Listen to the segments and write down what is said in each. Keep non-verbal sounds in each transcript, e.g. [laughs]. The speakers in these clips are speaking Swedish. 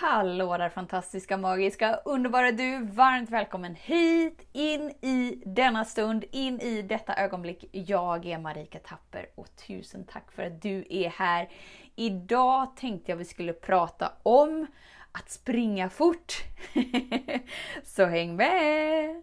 Hallå där fantastiska, magiska, underbara du! Varmt välkommen hit, in i denna stund, in i detta ögonblick. Jag är Marika Tapper och tusen tack för att du är här. Idag tänkte jag vi skulle prata om att springa fort. [laughs] Så häng med!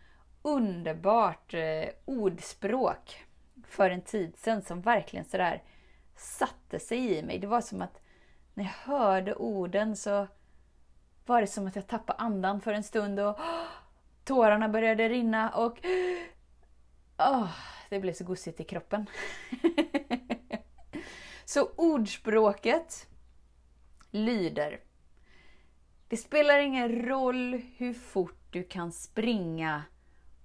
underbart eh, ordspråk för en tid sedan som verkligen sådär satte sig i mig. Det var som att när jag hörde orden så var det som att jag tappade andan för en stund och oh, [gasps] tårarna började rinna och [gasps] oh, det blev så gosigt i kroppen. [laughs] så ordspråket lyder Det spelar ingen roll hur fort du kan springa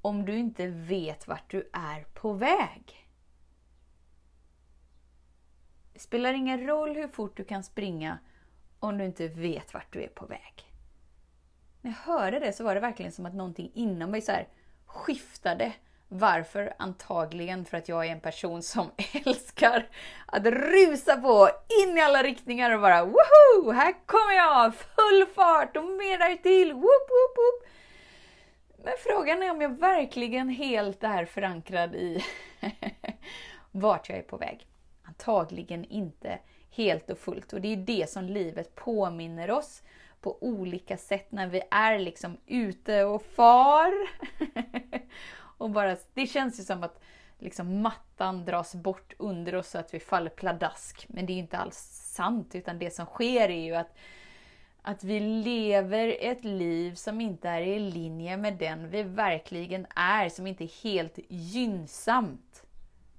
om du inte vet vart du är på väg. Det spelar ingen roll hur fort du kan springa om du inte vet vart du är på väg. När jag hörde det så var det verkligen som att någonting inom mig så skiftade. Varför? Antagligen för att jag är en person som [laughs] älskar att rusa på in i alla riktningar och bara woho! Här kommer jag! Full fart och mer därtill! Woop, woop, woop. Men frågan är om jag verkligen helt är förankrad i [laughs] vart jag är på väg. Antagligen inte helt och fullt. Och det är det som livet påminner oss på olika sätt när vi är liksom ute och far. [laughs] och bara, det känns ju som att liksom mattan dras bort under oss så att vi faller pladask. Men det är inte alls sant, utan det som sker är ju att att vi lever ett liv som inte är i linje med den vi verkligen är, som inte är helt gynnsamt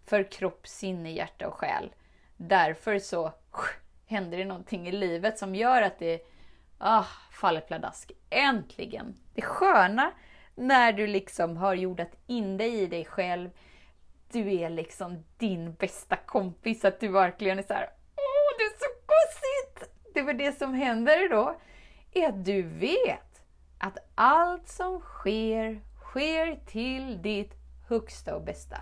för kropp, sinne, hjärta och själ. Därför så händer det någonting i livet som gör att det ah, faller pladask. Äntligen! Det sköna när du liksom har jordat in dig i dig själv. Du är liksom din bästa kompis, att du verkligen är så här, åh, det är så gosigt! Det för det som händer då, är att du vet att allt som sker, sker till ditt högsta och bästa.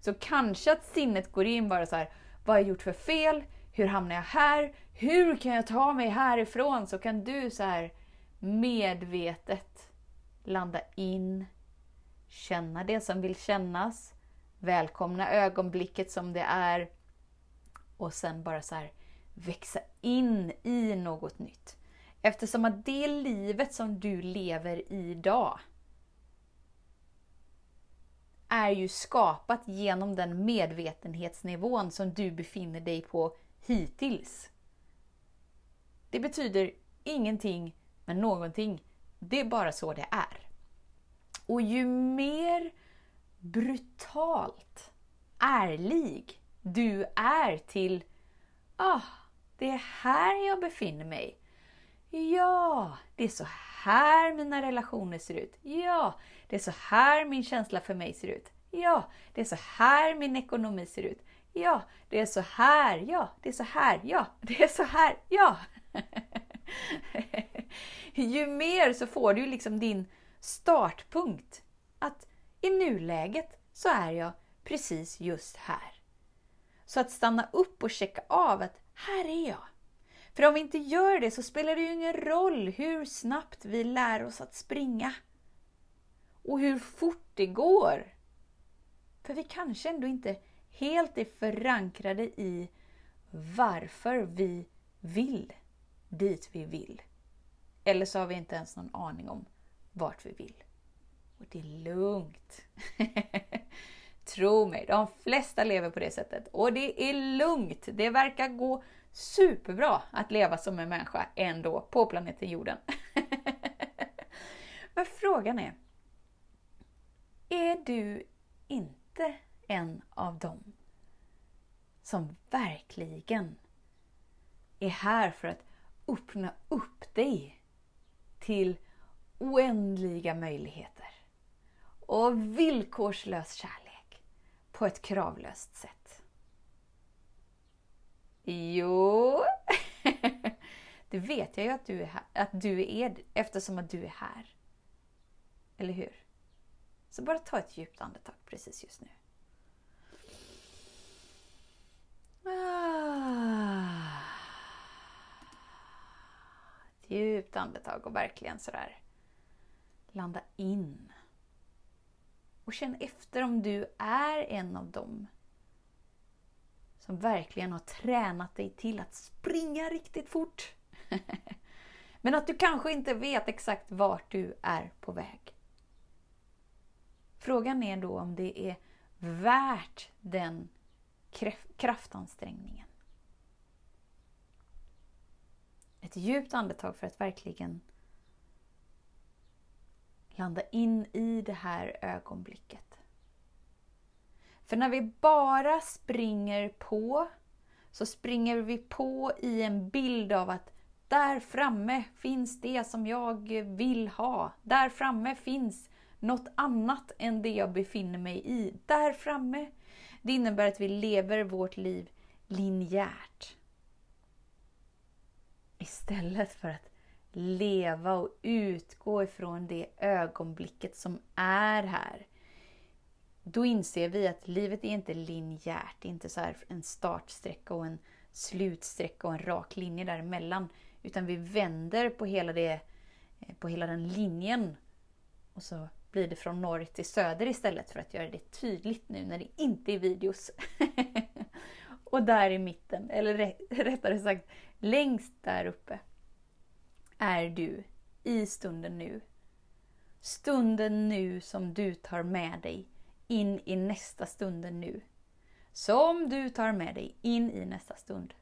Så kanske att sinnet går in bara så här, vad har jag gjort för fel? Hur hamnar jag här? Hur kan jag ta mig härifrån? Så kan du så här medvetet landa in, känna det som vill kännas, välkomna ögonblicket som det är och sen bara så här växa in i något nytt. Eftersom att det livet som du lever idag är ju skapat genom den medvetenhetsnivån som du befinner dig på hittills. Det betyder ingenting men någonting. Det är bara så det är. Och ju mer brutalt ärlig du är till ah, det är här jag befinner mig. Ja, det är så här mina relationer ser ut. Ja, det är så här min känsla för mig ser ut. Ja, det är så här min ekonomi ser ut. Ja, det är så här. Ja, det är så här. Ja, det är så här. Ja. [laughs] Ju mer så får du liksom din startpunkt. Att i nuläget så är jag precis just här. Så att stanna upp och checka av att här är jag. För om vi inte gör det så spelar det ju ingen roll hur snabbt vi lär oss att springa. Och hur fort det går. För vi kanske ändå inte helt är förankrade i varför vi vill dit vi vill. Eller så har vi inte ens någon aning om vart vi vill. Och det är lugnt. [laughs] Tro mig, de flesta lever på det sättet. Och det är lugnt. Det verkar gå superbra att leva som en människa ändå på planeten jorden. [laughs] Men frågan är, är du inte en av dem som verkligen är här för att öppna upp dig till oändliga möjligheter och villkorslös kärlek på ett kravlöst sätt. Jo, [laughs] det vet jag ju att du är, här, att du är eftersom att du är här. Eller hur? Så bara ta ett djupt andetag precis just nu. Ett djupt andetag och verkligen sådär landa in. Och känn efter om du är en av dem som verkligen har tränat dig till att springa riktigt fort. [laughs] Men att du kanske inte vet exakt vart du är på väg. Frågan är då om det är värt den kraftansträngningen. Ett djupt andetag för att verkligen landa in i det här ögonblicket. För när vi bara springer på så springer vi på i en bild av att där framme finns det som jag vill ha. Där framme finns något annat än det jag befinner mig i. Där framme. Det innebär att vi lever vårt liv linjärt. Istället för att leva och utgå ifrån det ögonblicket som är här. Då inser vi att livet är inte linjärt. Det är inte så här en startsträcka och en slutsträcka och en rak linje däremellan. Utan vi vänder på hela, det, eh, på hela den linjen. Och så blir det från norr till söder istället för att göra det tydligt nu när det inte är videos. [laughs] och där i mitten, eller [laughs] rättare sagt längst där uppe, är du i stunden nu. Stunden nu som du tar med dig in i nästa stunden nu. Som du tar med dig in i nästa stund.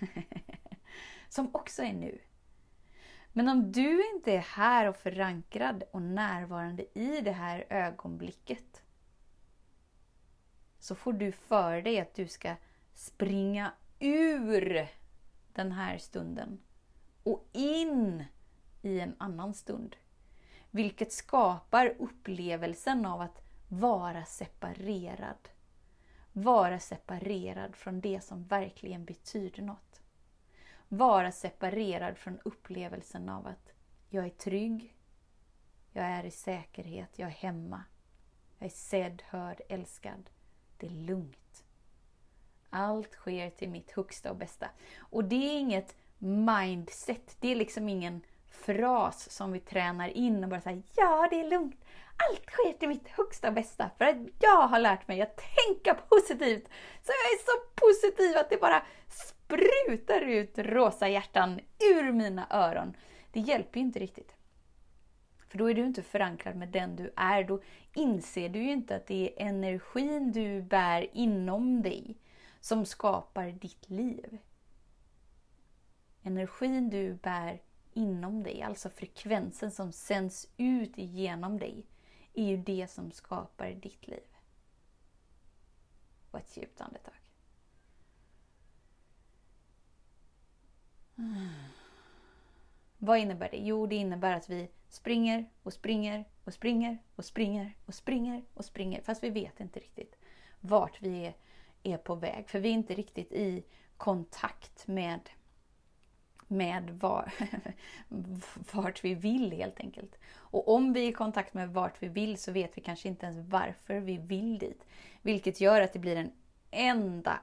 [laughs] som också är nu. Men om du inte är här och förankrad och närvarande i det här ögonblicket så får du för dig att du ska springa ur den här stunden och in i en annan stund. Vilket skapar upplevelsen av att vara separerad. Vara separerad från det som verkligen betyder något. Vara separerad från upplevelsen av att jag är trygg, jag är i säkerhet, jag är hemma. Jag är sedd, hörd, älskad. Det är lugnt. Allt sker till mitt högsta och bästa. Och det är inget mindset. Det är liksom ingen fras som vi tränar in och bara säger ja, det är lugnt. Allt sker till mitt högsta och bästa för att jag har lärt mig att tänka positivt. Så jag är så positiv att det bara sprutar ut rosa hjärtan ur mina öron. Det hjälper ju inte riktigt. För då är du inte förankrad med den du är. Då inser du ju inte att det är energin du bär inom dig som skapar ditt liv. Energin du bär inom dig, alltså frekvensen som sänds ut genom dig, är ju det som skapar ditt liv. Och ett djupt andetag. [sighs] Vad innebär det? Jo, det innebär att vi springer och springer och springer och springer och springer och springer. Fast vi vet inte riktigt vart vi är, är på väg. För vi är inte riktigt i kontakt med, med var, [laughs] vart vi vill helt enkelt. Och om vi är i kontakt med vart vi vill så vet vi kanske inte ens varför vi vill dit. Vilket gör att det blir en enda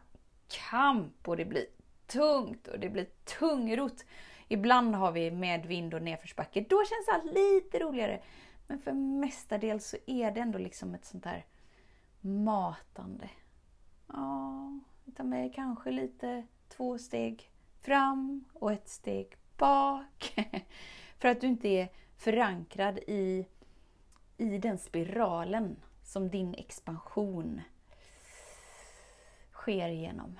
kamp och det blir tungt och det blir tungrot. Ibland har vi medvind och nedförsbacke. Då känns allt lite roligare. Men för mestadels så är det ändå liksom ett sånt där matande. Ja, ta med kanske lite två steg fram och ett steg bak. [laughs] för att du inte är förankrad i, i den spiralen som din expansion sker genom.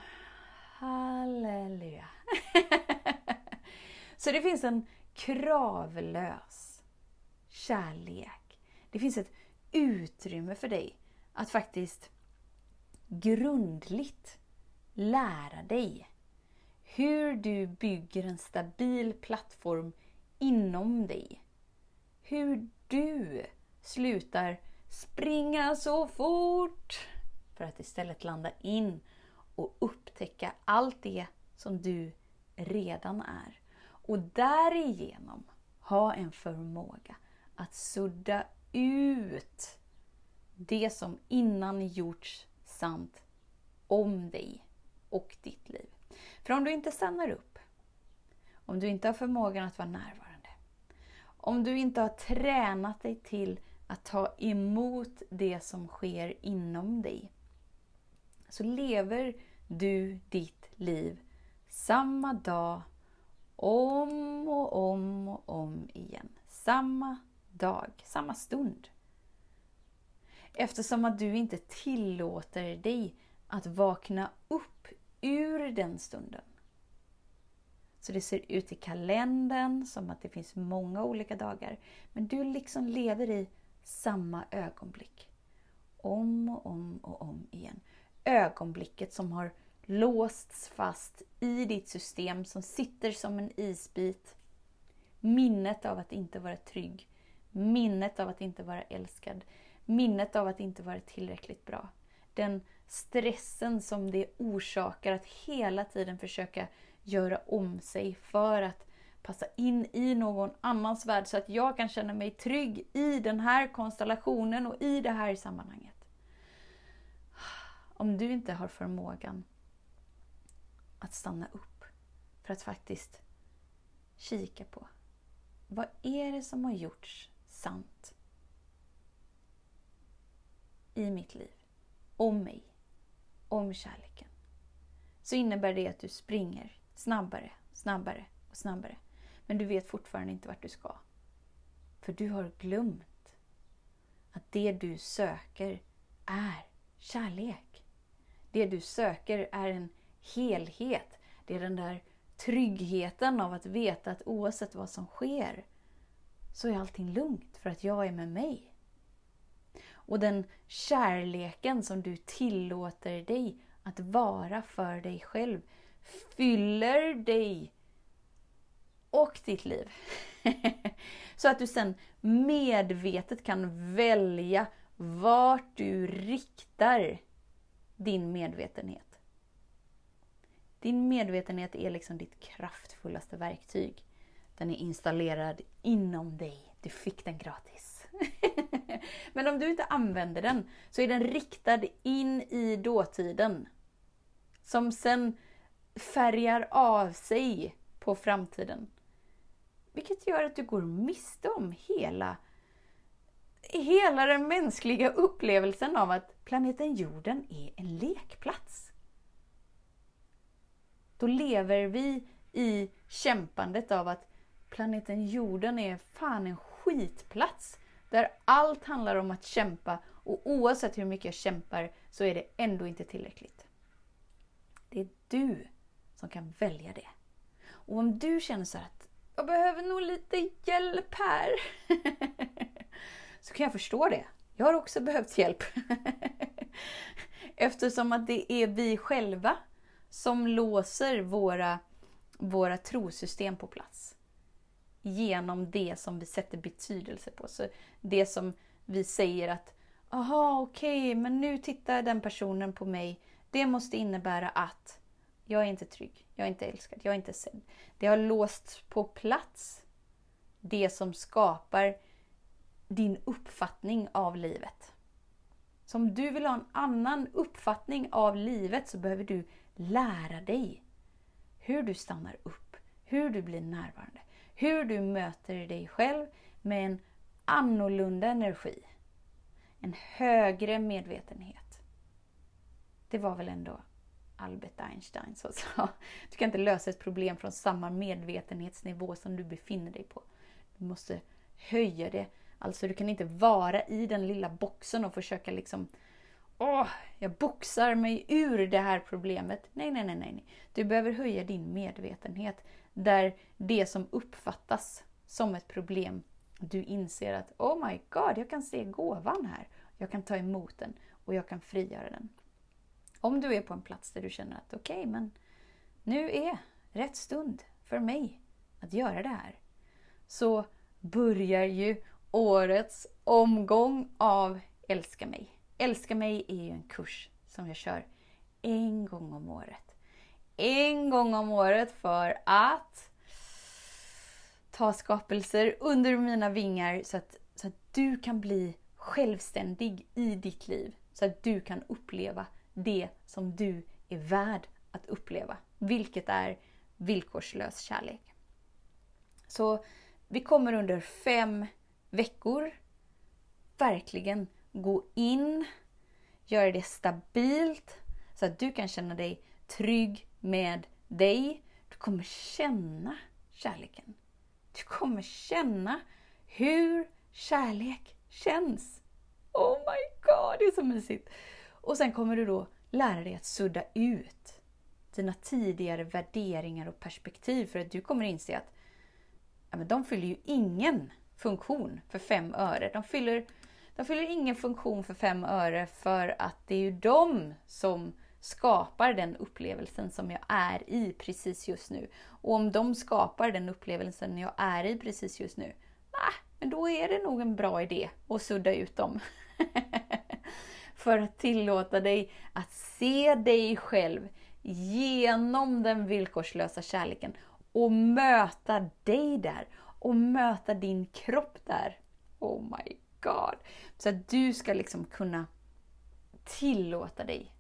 Halleluja! [laughs] Så det finns en kravlös kärlek. Det finns ett utrymme för dig att faktiskt grundligt lära dig hur du bygger en stabil plattform inom dig. Hur du slutar springa så fort för att istället landa in och upptäcka allt det som du redan är. Och därigenom ha en förmåga att sudda ut det som innan gjorts sant om dig och ditt liv. För om du inte stannar upp, om du inte har förmågan att vara närvarande, om du inte har tränat dig till att ta emot det som sker inom dig, så lever du ditt liv samma dag om och om och om igen. Samma dag, samma stund. Eftersom att du inte tillåter dig att vakna upp ur den stunden. Så det ser ut i kalendern som att det finns många olika dagar. Men du liksom lever i samma ögonblick. Om och om och om igen. Ögonblicket som har låsts fast i ditt system som sitter som en isbit. Minnet av att inte vara trygg. Minnet av att inte vara älskad. Minnet av att inte vara tillräckligt bra. Den stressen som det orsakar att hela tiden försöka göra om sig för att passa in i någon annans värld så att jag kan känna mig trygg i den här konstellationen och i det här sammanhanget. Om du inte har förmågan att stanna upp för att faktiskt kika på vad är det som har gjorts sant i mitt liv, om mig, om kärleken. Så innebär det att du springer snabbare, snabbare och snabbare. Men du vet fortfarande inte vart du ska. För du har glömt att det du söker är kärlek. Det du söker är en helhet. Det är den där tryggheten av att veta att oavsett vad som sker så är allting lugnt för att jag är med mig. Och den kärleken som du tillåter dig att vara för dig själv fyller dig och ditt liv. [laughs] så att du sen medvetet kan välja vart du riktar din medvetenhet. Din medvetenhet är liksom ditt kraftfullaste verktyg. Den är installerad inom dig. Du fick den gratis. [laughs] Men om du inte använder den så är den riktad in i dåtiden. Som sen färgar av sig på framtiden. Vilket gör att du går miste om hela, hela den mänskliga upplevelsen av att planeten jorden är en lekplats. Då lever vi i kämpandet av att planeten jorden är fan en skitplats. Där allt handlar om att kämpa och oavsett hur mycket jag kämpar så är det ändå inte tillräckligt. Det är du som kan välja det. Och om du känner så att jag behöver nog lite hjälp här. [laughs] så kan jag förstå det. Jag har också behövt hjälp. [laughs] Eftersom att det är vi själva som låser våra, våra trosystem på plats. Genom det som vi sätter betydelse på. Så det som vi säger att Aha, okej, okay, men nu tittar den personen på mig. Det måste innebära att jag är inte trygg, jag är inte älskad, jag är inte sedd. Det har låst på plats det som skapar din uppfattning av livet. Så om du vill ha en annan uppfattning av livet så behöver du lära dig hur du stannar upp, hur du blir närvarande, hur du möter dig själv med en annorlunda energi. En högre medvetenhet. Det var väl ändå Albert Einstein som sa. Du kan inte lösa ett problem från samma medvetenhetsnivå som du befinner dig på. Du måste höja det. Alltså du kan inte vara i den lilla boxen och försöka liksom Åh, jag boxar mig ur det här problemet. Nej, nej, nej, nej. Du behöver höja din medvetenhet. Där det som uppfattas som ett problem, du inser att Oh my God, jag kan se gåvan här. Jag kan ta emot den och jag kan frigöra den. Om du är på en plats där du känner att okej, okay, men nu är rätt stund för mig att göra det här. Så börjar ju årets omgång av Älska mig. Älska mig är ju en kurs som jag kör en gång om året. En gång om året för att ta skapelser under mina vingar så att, så att du kan bli självständig i ditt liv. Så att du kan uppleva det som du är värd att uppleva. Vilket är villkorslös kärlek. Så vi kommer under fem veckor verkligen gå in, göra det stabilt så att du kan känna dig trygg med dig. Du kommer känna kärleken. Du kommer känna hur kärlek känns. Oh my god, det är så mysigt! Och sen kommer du då lära dig att sudda ut dina tidigare värderingar och perspektiv för att du kommer inse att ja, men de fyller ju ingen funktion för fem öre. De fyller, de fyller ingen funktion för fem öre för att det är ju de som skapar den upplevelsen som jag är i precis just nu. Och om de skapar den upplevelsen jag är i precis just nu, nah, men då är det nog en bra idé att sudda ut dem. [laughs] för att tillåta dig att se dig själv genom den villkorslösa kärleken och möta dig där och möta din kropp där. Oh my god! Så att du ska liksom kunna tillåta dig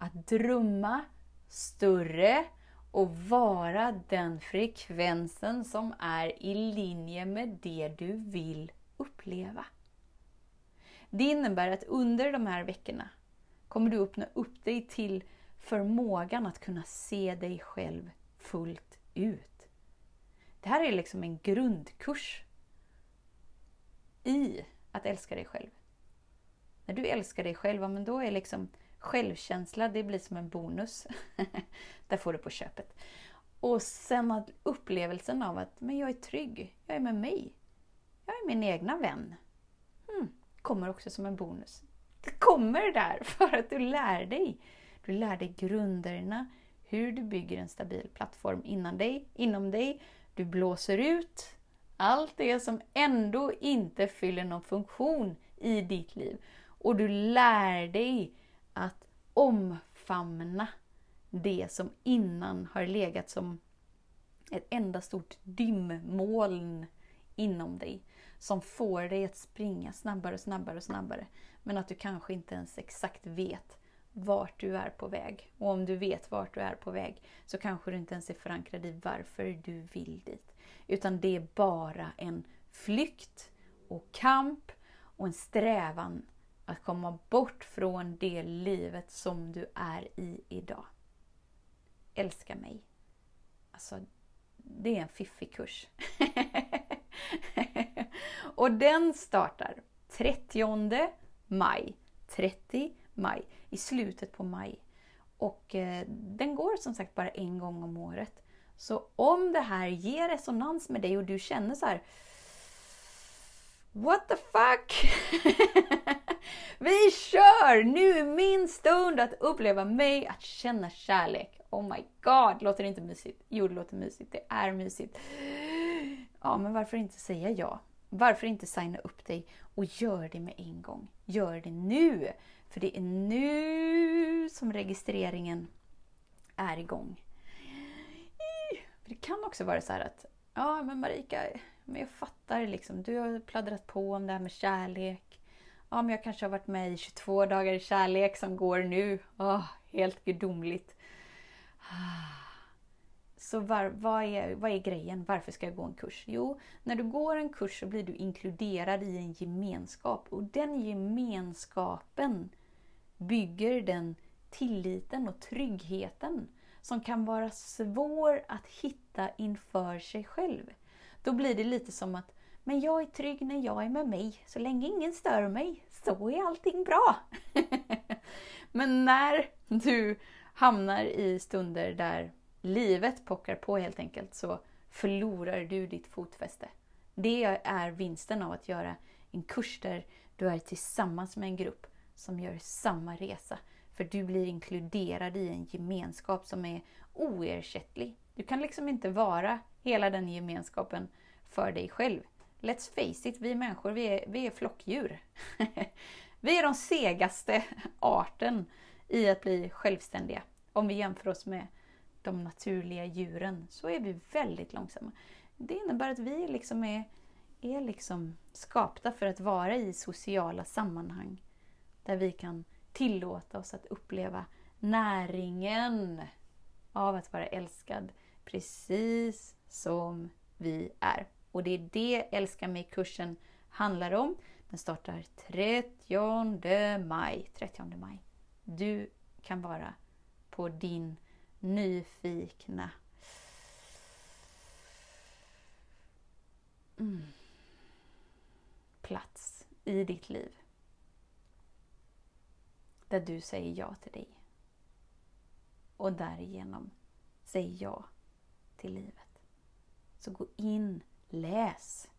att drömma större och vara den frekvensen som är i linje med det du vill uppleva. Det innebär att under de här veckorna kommer du öppna upp dig till förmågan att kunna se dig själv fullt ut. Det här är liksom en grundkurs i att älska dig själv. När du älskar dig själv, men då är liksom självkänsla, det blir som en bonus. [laughs] Där får du på köpet. Och sen att upplevelsen av att men jag är trygg, jag är med mig. Jag är min egna vän. Hmm, kommer också som en bonus. Det kommer där [laughs] för att du lär dig. Du lär dig grunderna, hur du bygger en stabil plattform innan dig, inom dig. Du blåser ut allt det som ändå inte fyller någon funktion i ditt liv. Och du lär dig att omfamna det som innan har legat som ett enda stort dimmoln inom dig. Som får dig att springa snabbare och snabbare och snabbare. Men att du kanske inte ens exakt vet vart du är på väg. Och om du vet vart du är på väg så kanske du inte ens är förankrad i varför du vill dit. Utan det är bara en flykt och kamp och en strävan att komma bort från det livet som du är i idag. Älska mig. Alltså, det är en fiffig kurs. [laughs] och den startar 30 maj. 30 maj i slutet på maj. Och eh, den går som sagt bara en gång om året. Så om det här ger resonans med dig och du känner så här What the fuck? [laughs] Vi kör! Nu är min stund att uppleva mig, att känna kärlek. Oh my god, låter det inte mysigt? Jo, det låter mysigt. Det är mysigt. [gasps] Ja, men varför inte säga ja? Varför inte signa upp dig och gör det med en gång? Gör det nu! För det är nu som registreringen är igång. [gasps] Det kan också vara så att, ja men Marika, men jag fattar liksom, du har pladdrat på om det här med kärlek. Ja, men jag kanske har varit med i 22 dagar i kärlek som går nu. Oh, helt gudomligt. [sighs] Så var, vad, är, vad är grejen? Varför ska jag gå en kurs? Jo, när du går en kurs så blir du inkluderad i en gemenskap och den gemenskapen bygger den tilliten och tryggheten som kan vara svår att hitta inför sig själv. Då blir det lite som att men jag är trygg när jag är med mig. Så länge ingen stör mig så är allting bra. [laughs] men när du hamnar i stunder där livet pockar på helt enkelt så förlorar du ditt fotfäste. Det är vinsten av att göra en kurs där du är tillsammans med en grupp som gör samma resa. För du blir inkluderad i en gemenskap som är oersättlig. Du kan liksom inte vara hela den gemenskapen för dig själv. Let's face it, vi människor, vi är, vi är flockdjur. [laughs] vi är de segaste arten i att bli självständiga. Om vi jämför oss med de naturliga djuren så är vi väldigt långsamma. Det innebär att vi liksom är, är liksom skapta för att vara i sociala sammanhang där vi kan tillåta oss att uppleva näringen av att vara älskad precis som vi är. Och det är det Älska mig-kursen handlar om. Den startar 30 maj. 30 maj. Du kan vara på din nyfikna mm. plats i ditt liv. Där du säger ja till dig. Och därigenom säger ja till livet. Så gå in, läs.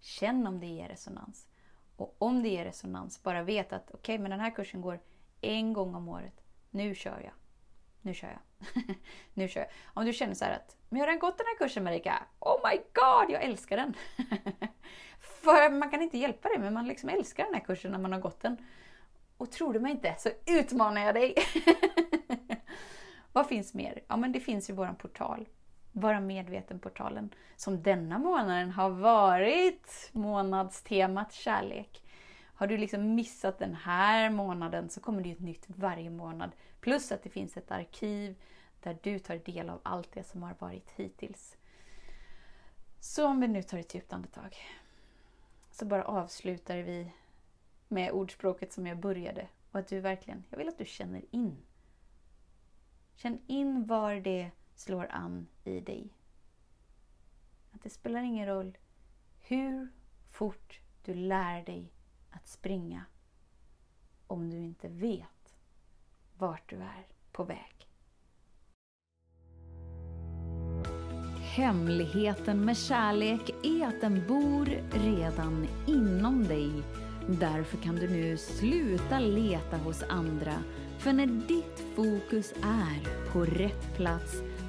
Känn om det ger resonans. Och om det ger resonans, bara vet att okej, okay, men den här kursen går en gång om året. Nu kör jag. Nu kör jag. [laughs] nu kör jag. Om du känner så att, men jag har redan gått den här kursen Marika. Oh my god, jag älskar den! [laughs] För man kan inte hjälpa det, men man liksom älskar den här kursen när man har gått den. Och tror du mig inte, så utmanar jag dig! [laughs] Vad finns mer? Ja, men det finns ju vår portal. Vara medveten-portalen. Som denna månaden har varit månadstemat kärlek. Har du liksom missat den här månaden så kommer det ett nytt varje månad. Plus att det finns ett arkiv där du tar del av allt det som har varit hittills. Så om vi nu tar ett djupt andetag. Så bara avslutar vi med ordspråket som jag började. Och att du verkligen, jag vill att du känner in. Känn in var det slår an i dig. Att det spelar ingen roll hur fort du lär dig att springa om du inte vet vart du är på väg. Hemligheten med kärlek är att den bor redan inom dig. Därför kan du nu sluta leta hos andra. För när ditt fokus är på rätt plats